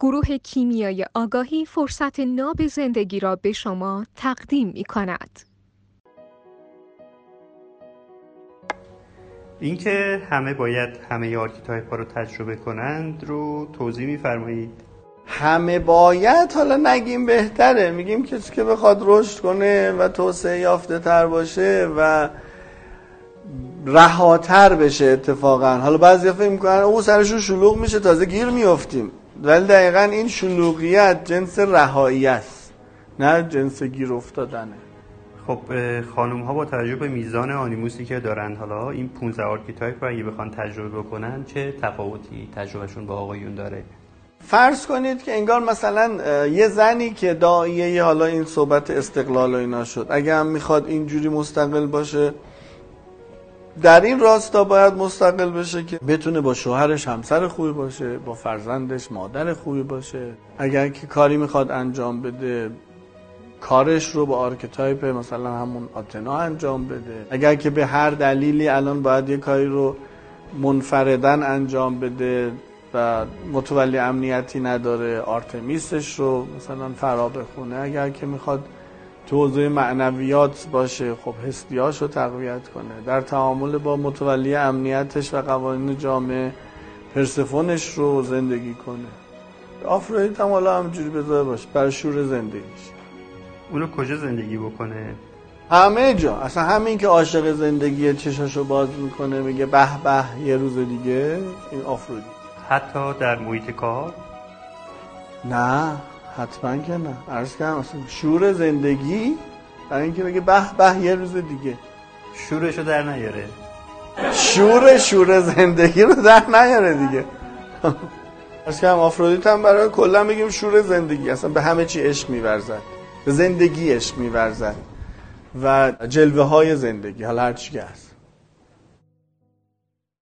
گروه کیمیای آگاهی فرصت ناب زندگی را به شما تقدیم می کند. اینکه همه باید همه archetype ها رو تجربه کنند رو توضیح میفرمایید همه باید؟ حالا نگیم بهتره. میگیم کسی که بخواد رشد کنه و توسعه یافته تر باشه و رهاتر بشه اتفاقا. حالا بعضی فکر می‌کنن او سرشون شلوغ میشه تازه گیر میافتیم. ولی دقیقا این شلوغیت جنس رهایی است نه جنس گیر افتادنه. خب خانم ها با توجه به میزان animus ی که دارن حالا این 15 archetype رو اگه بخوان تجربه بکنن چه تفاوتی تجربهشون با آقایون داره؟ فرض کنید که انگار مثلا یه زنی که داییه حالا این صحبت استقلال و اینا شد اگه هم می‌خواد اینجوری مستقل باشه در این راستا باید مستقل بشه که بتونه با شوهرش همسر خوبی باشه با فرزندش مادر خوبی باشه. اگر که کاری می‌خواد انجام بده کارش رو با archetype مثلا همون آتنا انجام بده. اگر که به هر دلیلی الان باید یه کاری رو منفرداً انجام بده و متولی امنیتی نداره آرتمیسش رو مثلا فرا بخونه. اگر که می‌خواد تو حوزه معنویات باشه خب هستیاش رو تقویت کنه. در تعامل با متولی امنیتش و قوانین جامعه پرسفونش رو زندگی کنه. آفرودیت هم حالا همجوری بذاره باشه. برای شور زندگیش. اونو کجا زندگی بکنه؟ همه جا. اصلا همین که عاشق زندگی چشاشو باز می‌کنه میگه به به یه روز دیگه. این آفرودی حتی در محیط کار؟ نه. حتما که نه. عرض کنم اصلا شور زندگی؟ برای اینکه بگه به به یه روز دیگه. شورشو در نیاره. شور شور زندگی رو در نیاره دیگه. عرض کنم آفرودیت هم برای کلا بگیم شور زندگی. اصلا به همه چی عشق میورزد. به زندگی عشق میورزد. و جلوه های زندگی. حالا هر چی که هست.